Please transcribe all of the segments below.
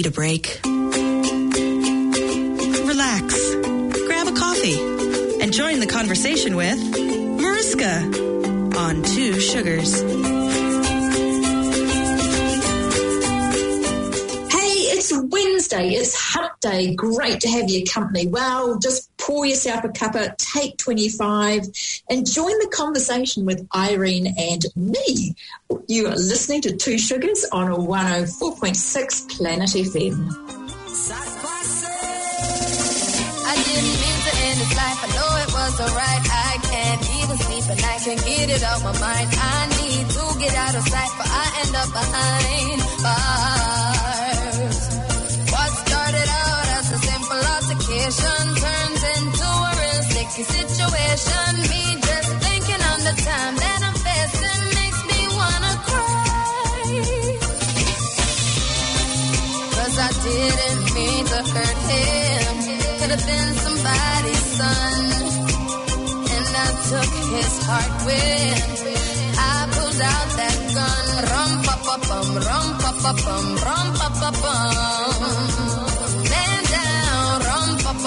need a break? Relax, grab a coffee, and join the conversation with Mariska on Two Sugars. Hey, it's Wednesday. It's Hump Day. Great to have your company. Well, just pour yourself a cuppa, take 25, and join the conversation with Irene and me. You are listening to Two Sugars on a 104.6 Planet FM. Life. I know it was alright. I can't even sleep can't get it my mind. I need to get out of sight, but I end up behind bars. What started out as a simple altercation real situation. Me just thinking on the time that I'm facing makes me wanna cry. Cause I didn't mean to hurt him. Could have been somebody's son. And I took his heart with. I pulled out that gun. Rum pa pa bum, rum pa pa bum, rum pa pa bum.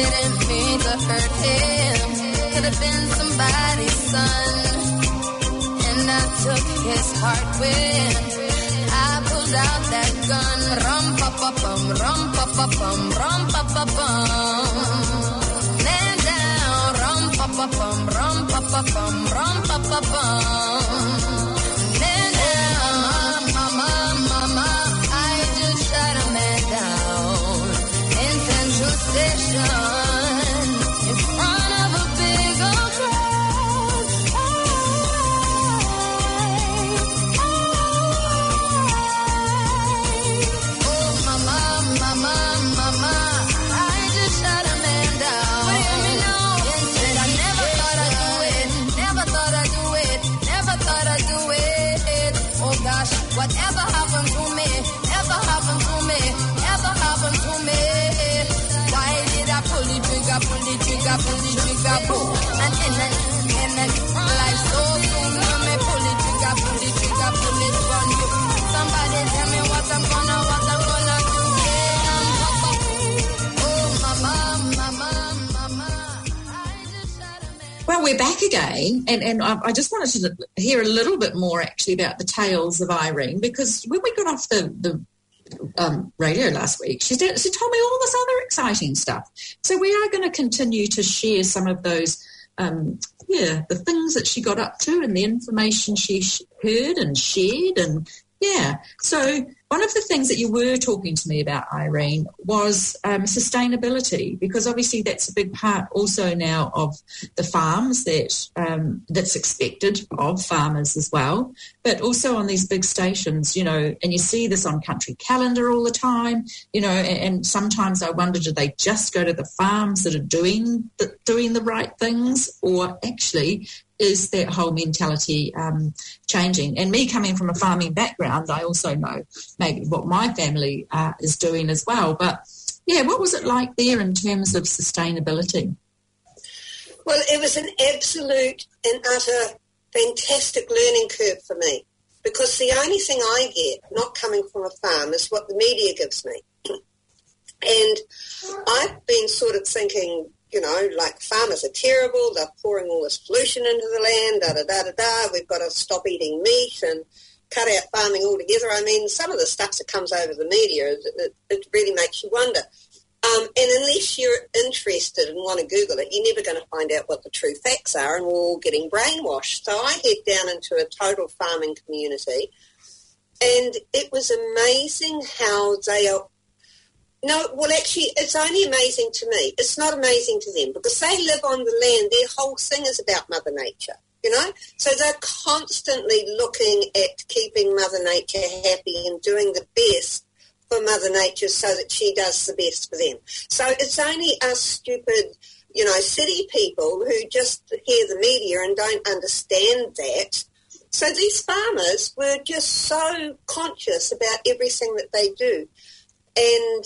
Didn't mean to hurt him. Could have been somebody's son. And I took his heart with. I pulled out that gun. Rum pa pa bum, rum pa pa bum, rum pa pa bum. Man down, rum pa pa bum, rum pa pa bum, rum pa pa bum. Whatever happened to me, ever happened to me, ever happened to me. Why did I pull the trigger, pull the trigger, pull the trigger, boom? And then, and Well, we're back again, and, and I, I just wanted to hear a little bit more actually about the tales of Irene because when we got off the, the um, radio last week, she, did, she told me all this other exciting stuff. So we are going to continue to share some of those, um, yeah, the things that she got up to and the information she sh- heard and shared and yeah. So one of the things that you were talking to me about, Irene, was um, sustainability, because obviously that's a big part also now of the farms that um, that's expected of farmers as well, but also on these big stations, you know, and you see this on Country Calendar all the time, you know, and, and sometimes I wonder, do they just go to the farms that are doing the, doing the right things, or actually is that whole mentality um, changing? And me coming from a farming background, I also know maybe what my family uh, is doing as well. But yeah, what was it like there in terms of sustainability? Well, it was an absolute and utter fantastic learning curve for me because the only thing I get, not coming from a farm, is what the media gives me. And I've been sort of thinking, you know, like farmers are terrible, they're pouring all this pollution into the land, da da da da da, we've got to stop eating meat and cut out farming altogether. I mean, some of the stuff that comes over the media, it, it really makes you wonder. Um, and unless you're interested and want to Google it, you're never going to find out what the true facts are, and we're all getting brainwashed. So I head down into a total farming community, and it was amazing how they are. No, well, actually, it's only amazing to me. It's not amazing to them because they live on the land. Their whole thing is about Mother Nature, you know? So they're constantly looking at keeping Mother Nature happy and doing the best for Mother Nature so that she does the best for them. So it's only us stupid, you know, city people who just hear the media and don't understand that. So these farmers were just so conscious about everything that they do. And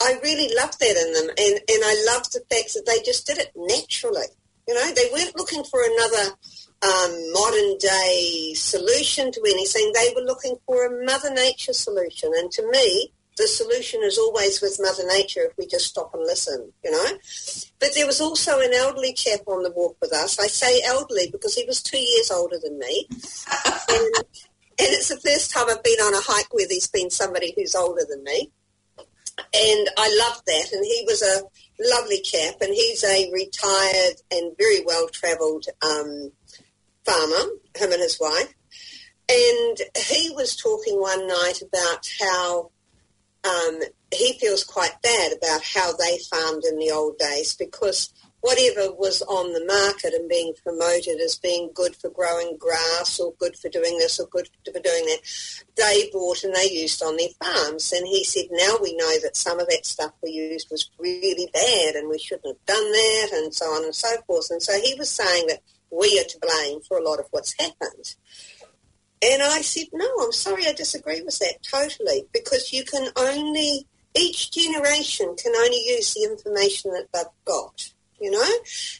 I really loved that in them. And, and I loved the fact that they just did it naturally. You know, they weren't looking for another um, modern day solution to anything. They were looking for a Mother Nature solution. And to me, the solution is always with Mother Nature if we just stop and listen, you know. But there was also an elderly chap on the walk with us. I say elderly because he was two years older than me. and, it's the first time I've been on a hike where there's been somebody who's older than me. And I loved that. And he was a lovely chap. And he's a retired and very well-travelled um, farmer, him and his wife. And he was talking one night about how um, he feels quite bad about how they farmed in the old days because whatever was on the market and being promoted as being good for growing grass or good for doing this or good for doing that, they bought and they used on their farms. And he said, now we know that some of that stuff we used was really bad and we shouldn't have done that and so on and so forth. And so he was saying that we are to blame for a lot of what's happened. And I said, no, I'm sorry, I disagree with that totally because you can only, each generation can only use the information that they've got, you know?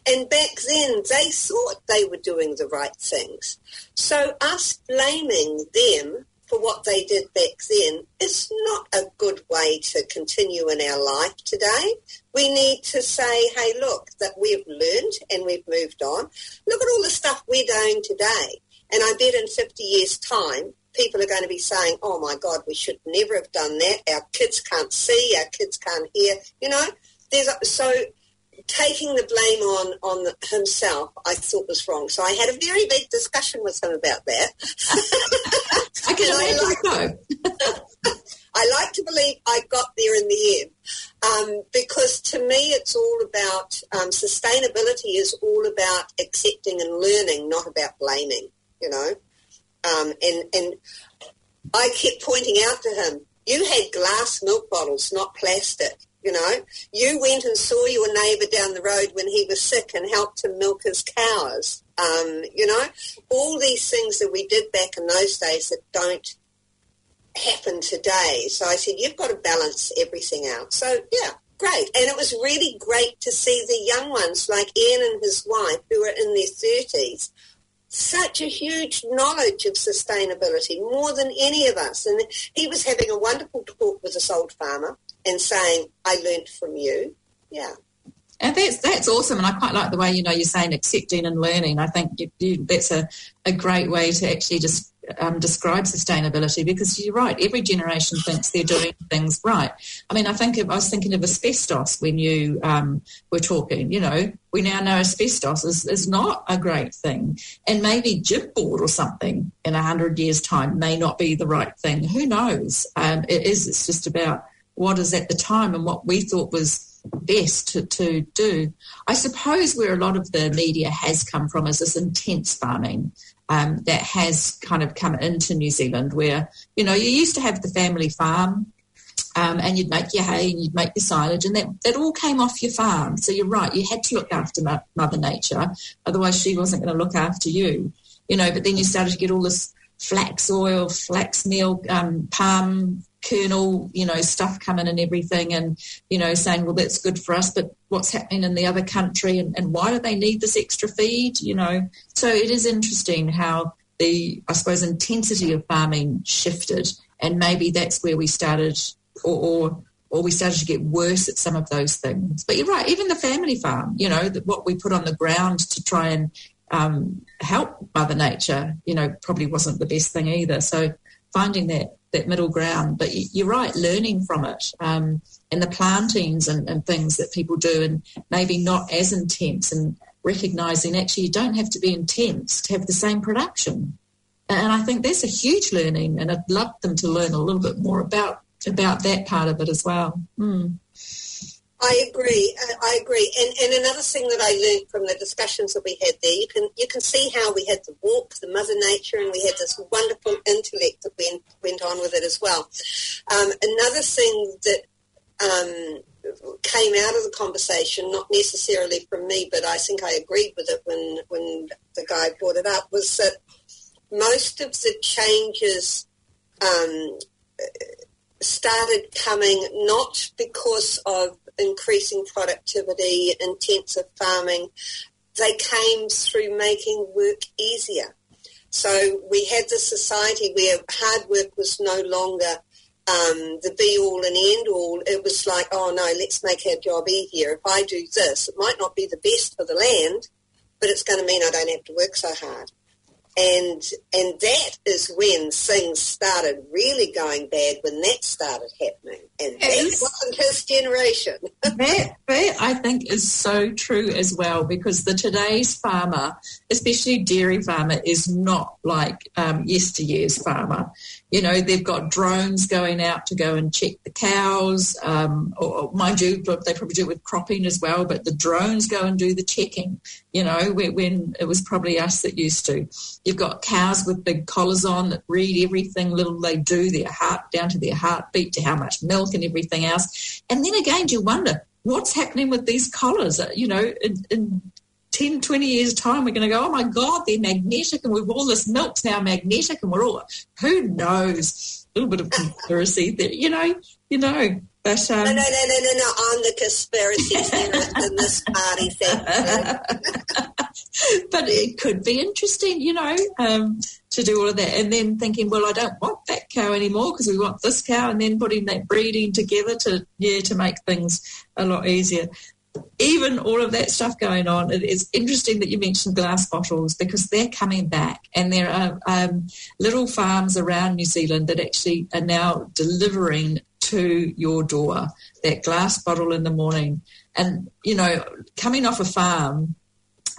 And back then they thought they were doing the right things. So us blaming them for what they did back then is not a good way to continue in our life today. We need to say, hey, look, that we've learned and we've moved on. Look at all the stuff we're doing today. And I bet in 50 years' time, people are going to be saying, oh my God, we should never have done that. Our kids can't see, our kids can't hear. You know, there's so taking the blame on on himself, I thought was wrong. So I had a very big discussion with him about that. I can imagine so. I like to believe I got there in the end um, because to me it's all about um, sustainability is all about accepting and learning, not about blaming you know. Um, and and I kept pointing out to him, you had glass milk bottles, not plastic. You know, you went and saw your neighbour down the road when he was sick and helped him milk his cows. Um, you know, all these things that we did back in those days that don't happen today. So I said, you've got to balance everything out. So yeah, great. And it was really great to see the young ones like Ian and his wife who are in their 30s such a huge knowledge of sustainability, more than any of us. And he was having a wonderful talk with this old farmer and saying, I learned from you. Yeah. And that's that's awesome, and I quite like the way you know you're saying accepting and learning. I think you, you, that's a, a great way to actually just um, describe sustainability because you're right. Every generation thinks they're doing things right. I mean, I think I was thinking of asbestos when you um, were talking. You know, we now know asbestos is, is not a great thing, and maybe gypboard or something in a hundred years' time may not be the right thing. Who knows? Um, it is. It's just about what is at the time and what we thought was best to, to do. I suppose where a lot of the media has come from is this intense farming um, that has kind of come into New Zealand, where you know you used to have the family farm. Um, and you'd make your hay and you'd make your silage, and that, that all came off your farm. So you're right, you had to look after Mother Nature, otherwise she wasn't going to look after you. You know, but then you started to get all this flax oil, flax meal, um, palm kernel, you know, stuff coming and everything and, you know, saying, well, that's good for us, but what's happening in the other country and, and why do they need this extra feed, you know? So it is interesting how the, I suppose, intensity of farming shifted and maybe that's where we started or, or or we started to get worse at some of those things. But you're right, even the family farm, you know, what we put on the ground to try and um, help Mother Nature, you know, probably wasn't the best thing either. So finding that that middle ground. But you- you're right, learning from it um, and the plantings and, and things that people do, and maybe not as intense, and recognizing actually you don't have to be intense to have the same production. And I think that's a huge learning, and I'd love them to learn a little bit more about about that part of it as well. Mm. I agree. I- agree. And, and another thing that I learned from the discussions that we had there, you can you can see how we had the walk, the Mother Nature, and we had this wonderful intellect that went went on with it as well. Um, another thing that um, came out of the conversation, not necessarily from me, but I think I agreed with it when when the guy brought it up, was that most of the changes um, started coming not because of increasing productivity, intensive farming. They came through making work easier. So we had this society where hard work was no longer um, the be all and end all. It was like, oh no, let's make our job easier. If I do this, it might not be the best for the land, but it's going to mean I don't have to work so hard. And and that is when things started really going bad when that started happening. And that wasn't his generation. that, that I think is so true as well because the today's farmer, especially dairy farmer, is not like um, yesteryear's farmer. You know, they've got drones going out to go and check the cows. Um, or, mind you, they probably do it with cropping as well, but the drones go and do the checking. You know, when, when it was probably us that used to. You've got cows with big collars on that read everything little they do, their heart down to their heartbeat, to how much milk and everything else. And then again, do you wonder what's happening with these collars. Uh, You know, in, in 10, 20 years' time, we're going to go, oh my God, they're magnetic, and we've all this milk's now magnetic, and we're all, who knows? A little bit of conspiracy there, you know, you know. But um, No, no, no, no, no, no. I'm the conspiracy theorist in this party thing. but it could be interesting, you know, um, to do all of that. And then thinking, well, I don't want that cow anymore because we want this cow, and then putting that breeding together to, yeah, to make things a lot easier. Even all of that stuff going on, it is interesting that you mentioned glass bottles because they're coming back, and there are um, little farms around New Zealand that actually are now delivering to your door that glass bottle in the morning. And you know, coming off a farm,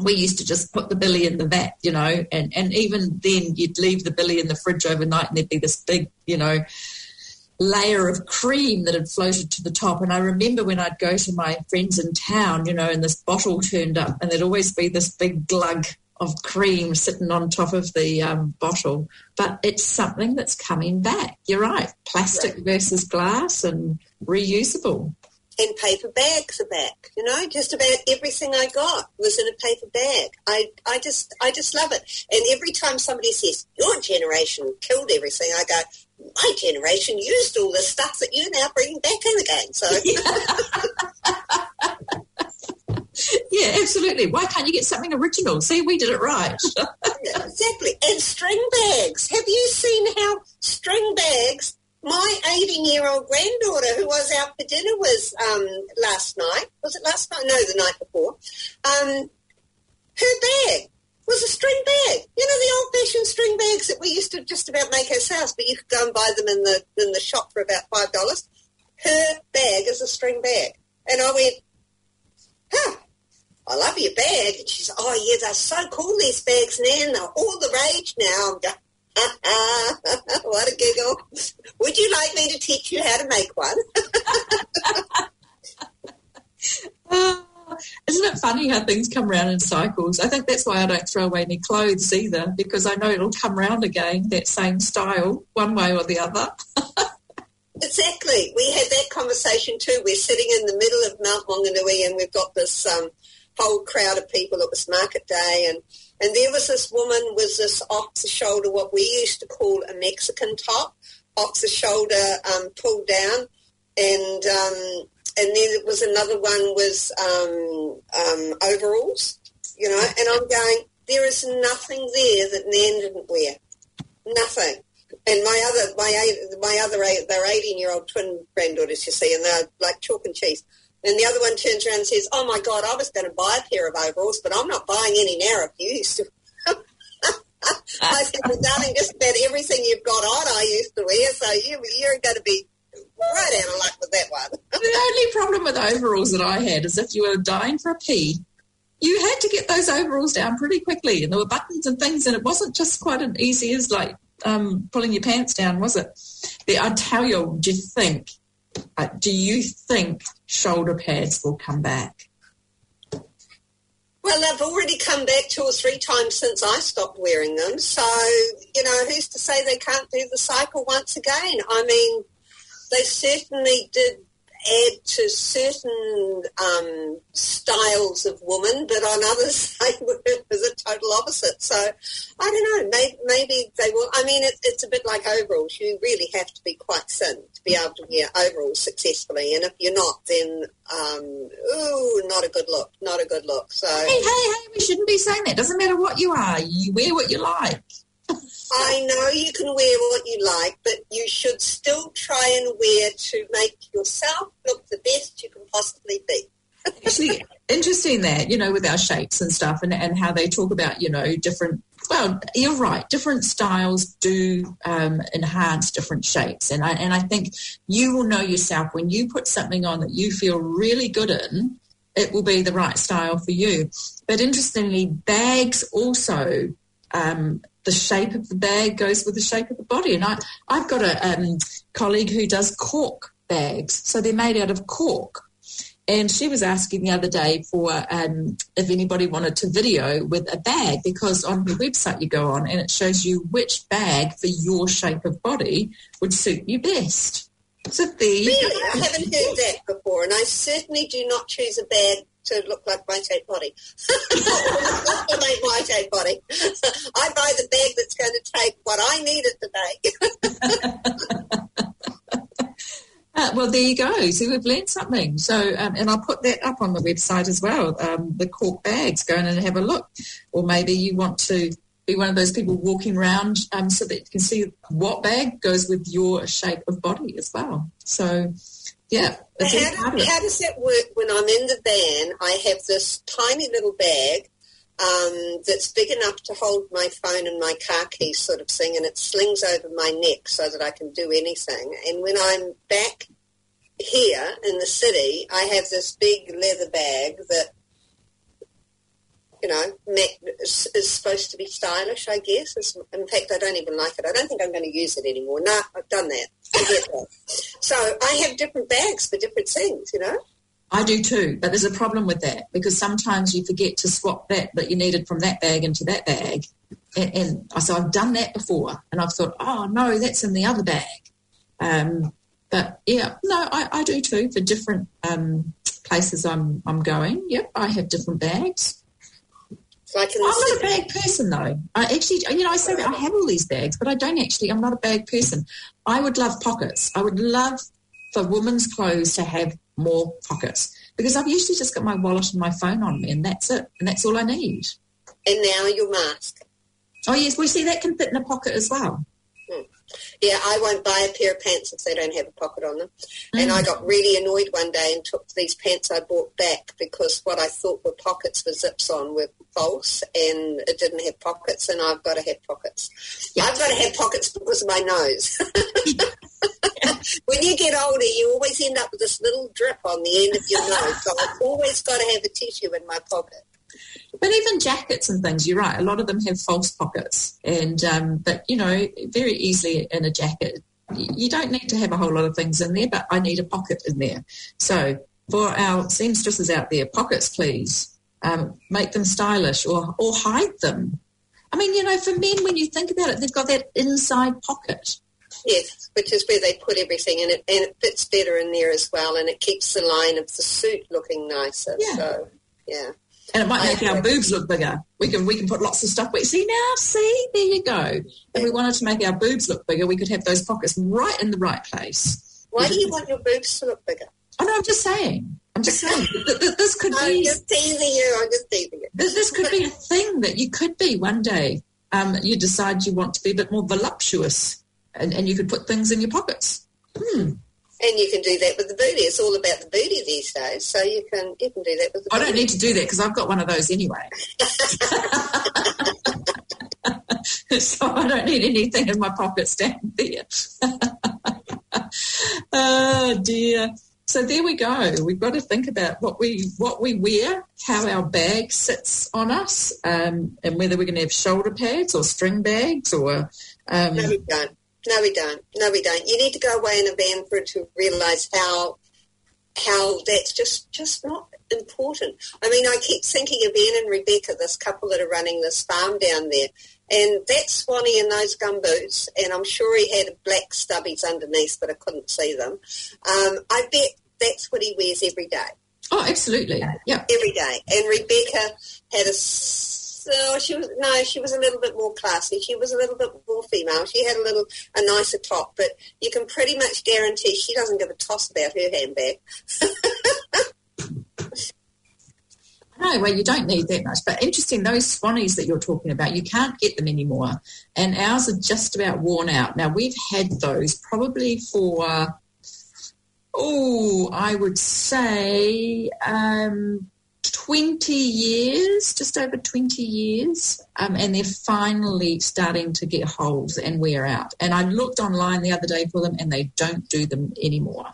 we used to just put the billy in the vat, you know, and, and even then you'd leave the billy in the fridge overnight and there'd be this big, you know, layer of cream that had floated to the top. And I remember when I'd go to my friends in town, you know, and this bottle turned up and there'd always be this big glug of cream sitting on top of the um, bottle. But it's something that's coming back. You're right. Plastic versus glass and reusable. And paper bags are back. You know, just about everything I got was in a paper bag. I, I just, I just love it. And every time somebody says your generation killed everything, I go, my generation used all the stuff that you're now bringing back in again. So Yeah, absolutely. Why can't you get something original? See, we did it right. Yeah, exactly. And string bags. Have you seen how string bags? My 18-year-old granddaughter, who was out for dinner, was um, last night. Was it last night? No, the night before. Um, her bag was a string bag. You know the old-fashioned string bags that we used to just about make ourselves, but you could go and buy them in the in the shop for about five dollars. Her bag is a string bag, and I went, huh. I love your bag. And she's, oh yeah, they're so cool, these bags now. They're all the rage now. I'm going, what a giggle. Would you like me to teach you how to make one? How things come around in cycles? I think that's why I don't throw away any clothes either, because I know it'll come round again, that same style, one way or the other. Exactly. We had that conversation too. We're sitting in the middle of Mount Maunganui and we've got this um, whole crowd of people. It was market day and, and there was this woman with this off the shoulder, what we used to call a Mexican top, off the shoulder um, pulled down. And um, and then it was another one was um, um, overalls, you know, and I'm going, there is nothing there that Nan didn't wear. Nothing. And my other, my my other, they're 18 year old twin granddaughters, you see, and they're like chalk and cheese. And the other one turns around and says, "Oh my God, I was going to buy a pair of overalls, but I'm not buying any now. If you used to." I said, well, darling, just about everything you've got on I used to wear, so you, you're going to be right out of luck with that one. the only problem with overalls that I had is if you were dying for a pee, you had to get those overalls down pretty quickly, and there were buttons and things, and it wasn't just quite as easy as like um, pulling your pants down, was it? The, I tell you, do you think? Uh, do you think shoulder pads will come back? Well, they've already come back two or three times since I stopped wearing them. So, you know, who's to say they can't do the cycle once again? I mean, they certainly did add to certain um, styles of woman, but on others they were the total opposite. So I don't know. Maybe, maybe they will. I mean, it, it's a bit like overalls. You really have to be quite thin to be able to wear overalls successfully, and if you're not, then um, ooh, not a good look. Not a good look. So Hey, hey, hey! We shouldn't be saying that. Doesn't matter what you are. You wear what you like. I know you can wear what you like, but you should still try and wear to make yourself look the best you can possibly be. Actually, interesting that you know with our shapes and stuff, and and how they talk about you know different. Well, you're right. Different styles do um, enhance different shapes, and I and I think you will know yourself when you put something on that you feel really good in. It will be the right style for you. But interestingly, bags also um, the shape of the bag goes with the shape of the body. And I, I've got a um, colleague who does cork bags. So they're made out of cork. And she was asking the other day for um, if anybody wanted to video with a bag because on her website you go on and it shows you which bag for your shape of body would suit you best. So there Really. I haven't heard that before, and I certainly do not choose a bag to look like my shape body. not to make my shape body. I buy the bag that's going to take what I need it to take. Uh, well, there you go. So we've learned something. So, um, and I'll put that up on the website as well. Um, the cork bags. Go in and have a look. Or maybe you want to be one of those people walking around um, so that you can see what bag goes with your shape of body as well. So, yeah, it's all part How, it. how does that work when I'm in the van? I have this tiny little bag um, that's big enough to hold my phone and my car keys sort of thing, and it slings over my neck so that I can do anything. And when I'm back here in the city, I have this big leather bag that, you know, is, is supposed to be stylish, I guess. It's, in fact, I don't even like it. I don't think I'm going to use it anymore. No, I've done that. That. So I have different bags for different things, you know. I do too, but there's a problem with that because sometimes you forget to swap that that you needed from that bag into that bag. And, and so I've done that before and I've thought, oh no, that's in the other bag. Um, but yeah, no, I, I do too for different um, places I'm, I'm going. Yep, I have different bags. Like in I'm not a bag person though. I actually, you know, I say that I have all these bags, but I don't actually, I'm not a bag person. I would love pockets. I would love for women's clothes to have more pockets because I've usually just got my wallet and my phone on me and that's it. And that's all I need. And now your mask. Oh yes, we see that can fit in a pocket as well. Yeah, I won't buy a pair of pants if they don't have a pocket on them. And I got mm. really annoyed one day and took these pants I bought back because what I thought were pockets with zips on were false and it didn't have pockets and I've got to have pockets. Yeah. I've got to have pockets because of my nose. when you get older, you always end up with this little drip on the end of your nose. So I've always got to have a tissue in my pocket. But even jackets and things, you're right. A lot of them have false pockets, and um, but you know, very easily in a jacket, you don't need to have a whole lot of things in there. But I need a pocket in there. So for our seamstresses out there, pockets, please um, make them stylish or or hide them. I mean, you know, for men, when you think about it, they've got that inside pocket. Yes, which is where they put everything in it, and it fits better in there as well, and it keeps the line of the suit looking nicer. Yeah. So, yeah. And it might make our boobs look bigger. We can we can put lots of stuff. But see now, see there you go. If we wanted to make our boobs look bigger, we could have those pockets right in the right place. Why do you want your boobs to look bigger? Oh no, I'm just saying. I'm just saying. th- th- this could I'm be just teasing you. I'm just teasing you. this, this could be a thing that you could be one day. Um, you decide you want to be a bit more voluptuous, and, and you could put things in your pockets. Hmm. And you can do that with the booty. It's all about the booty these days. So you can you can do that with the I booty. don't need to do that because I've got one of those anyway. so I don't need anything in my pockets down there. oh dear. So there we go. We've got to think about what we what we wear, how our bag sits on us, um, and whether we're going to have shoulder pads or string bags or. Um, No, we don't. No, we don't. No, we don't. You need to go away in a van for it to realise how how that's just just not important. I mean, I keep thinking of Ian and Rebecca, this couple that are running this farm down there, and that Swanee in those gumboots, and I'm sure he had black stubbies underneath, but I couldn't see them. Um, I bet that's what he wears every day oh, absolutely. Yeah. every day. And Rebecca had a so she was no, she was a little bit more classy. She was a little bit more female. She had a little a nicer top, but you can pretty much guarantee she doesn't give a toss about her handbag. No, well, you don't need that much. But interesting, those Swannies that you're talking about, you can't get them anymore. And ours are just about worn out. Now, we've had those probably for, oh, I would say um, 20 years, just over 20 years. Um, and they're finally starting to get holes and wear out. And I looked online the other day for them and they don't do them anymore.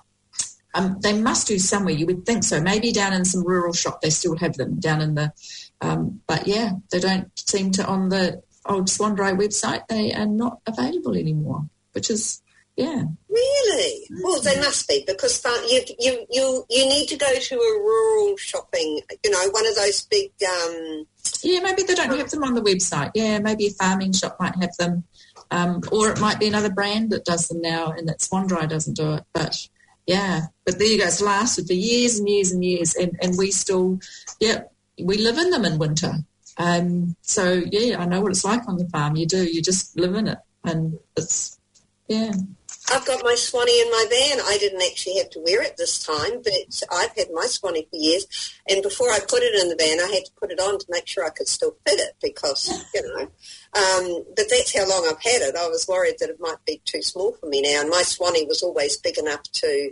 Um, they must do somewhere. You would think so. Maybe down in some rural shop they still have them down in the. Um, but yeah, they don't seem to on the old Swanndri website. They are not available anymore, which is yeah. Really? Well, they must be because you you you you need to go to a rural shopping. You know, one of those big. Um, Yeah, maybe they don't have them on the website. Yeah, maybe a farming shop might have them, um, or it might be another brand that does them now, and that Swanndri doesn't do it. But yeah, but there you go. It's lasted for years and years and years, and, and we still, yeah, we live in them in winter. Um, so yeah, I know what it's like on the farm. You do. You just live in it, and it's yeah. I've got my Swanee in my van. I didn't actually have to wear it this time, but I've had my Swanee for years. And before I put it in the van, I had to put it on to make sure I could still fit it because, you know. Um, but that's how long I've had it. I was worried that it might be too small for me now. And my Swanee was always big enough to,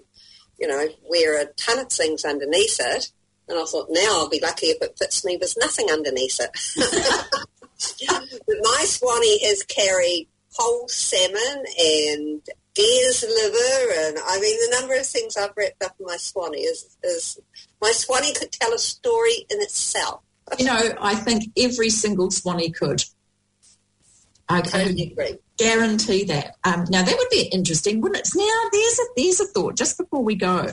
you know, wear a ton of things underneath it. And I thought, now I'll be lucky if it fits me with nothing underneath it. but my Swanee has carried whole salmon and deer's liver, and I mean the number of things I've wrapped up in my Swanee is, is my Swanee could tell a story in itself. You know, I think every single Swanee could. I I totally agree. Guarantee that. Um, now that would be interesting, wouldn't it? Now there's a there's a thought. Just before we go,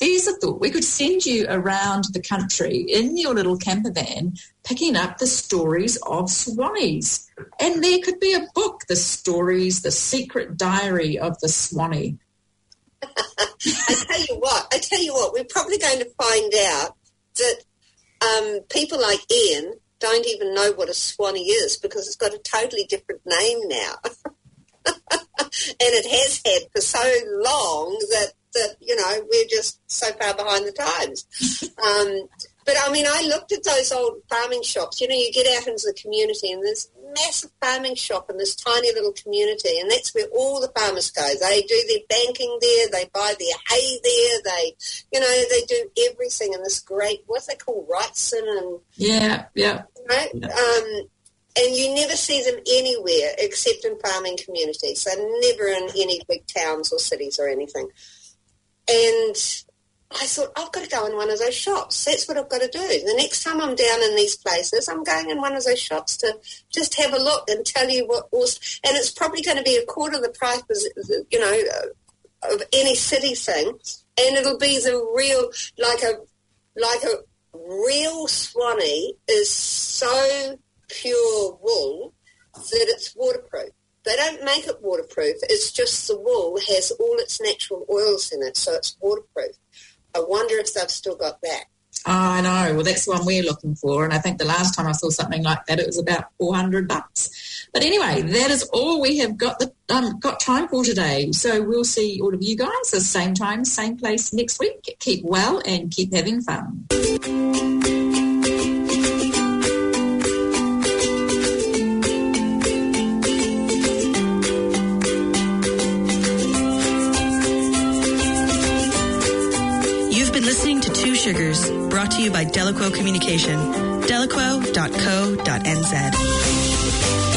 there's a thought. We could send you around the country in your little camper van, picking up the stories of Swannies, and there could be a book, the stories, the secret diary of the Swanee. I tell you what, I tell you what, we're probably going to find out that um, people like Ian don't even know what a Swanee is because it's got a totally different name now. and it has had for so long that, that, you know, we're just so far behind the times. Um, but I mean, I looked at those old farming shops. You know, you get out into the community and there's massive farming shop in this tiny little community, and that's where all the farmers go. They do their banking there, they buy their hay there, they, you know, they do everything in this great, what's they call Wrightson and, Yeah, yeah. You know, um, and you never see them anywhere except in farming communities. They're never in any big towns or cities or anything. And I thought, I've got to go in one of those shops. That's what I've got to do. The next time I'm down in these places, I'm going in one of those shops to just have a look and tell you what was. And it's probably going to be a quarter of the price, you know, of any city thing. And it'll be the real, like a, like a real Swanee is so pure wool that it's waterproof. They don't make it waterproof. It's just the wool has all its natural oils in it, so it's waterproof. I wonder if they've still got that. Oh, I know. Well, that's the one we're looking for, and I think the last time I saw something like that, it was about four hundred bucks. But anyway, that is all we have got the um, got time for today. So we'll see all of you guys the same time, same place next week. Keep well and keep having fun. You've been listening to Two Sugars, brought to you by Delaquo Communication. Delaquo.co.nz.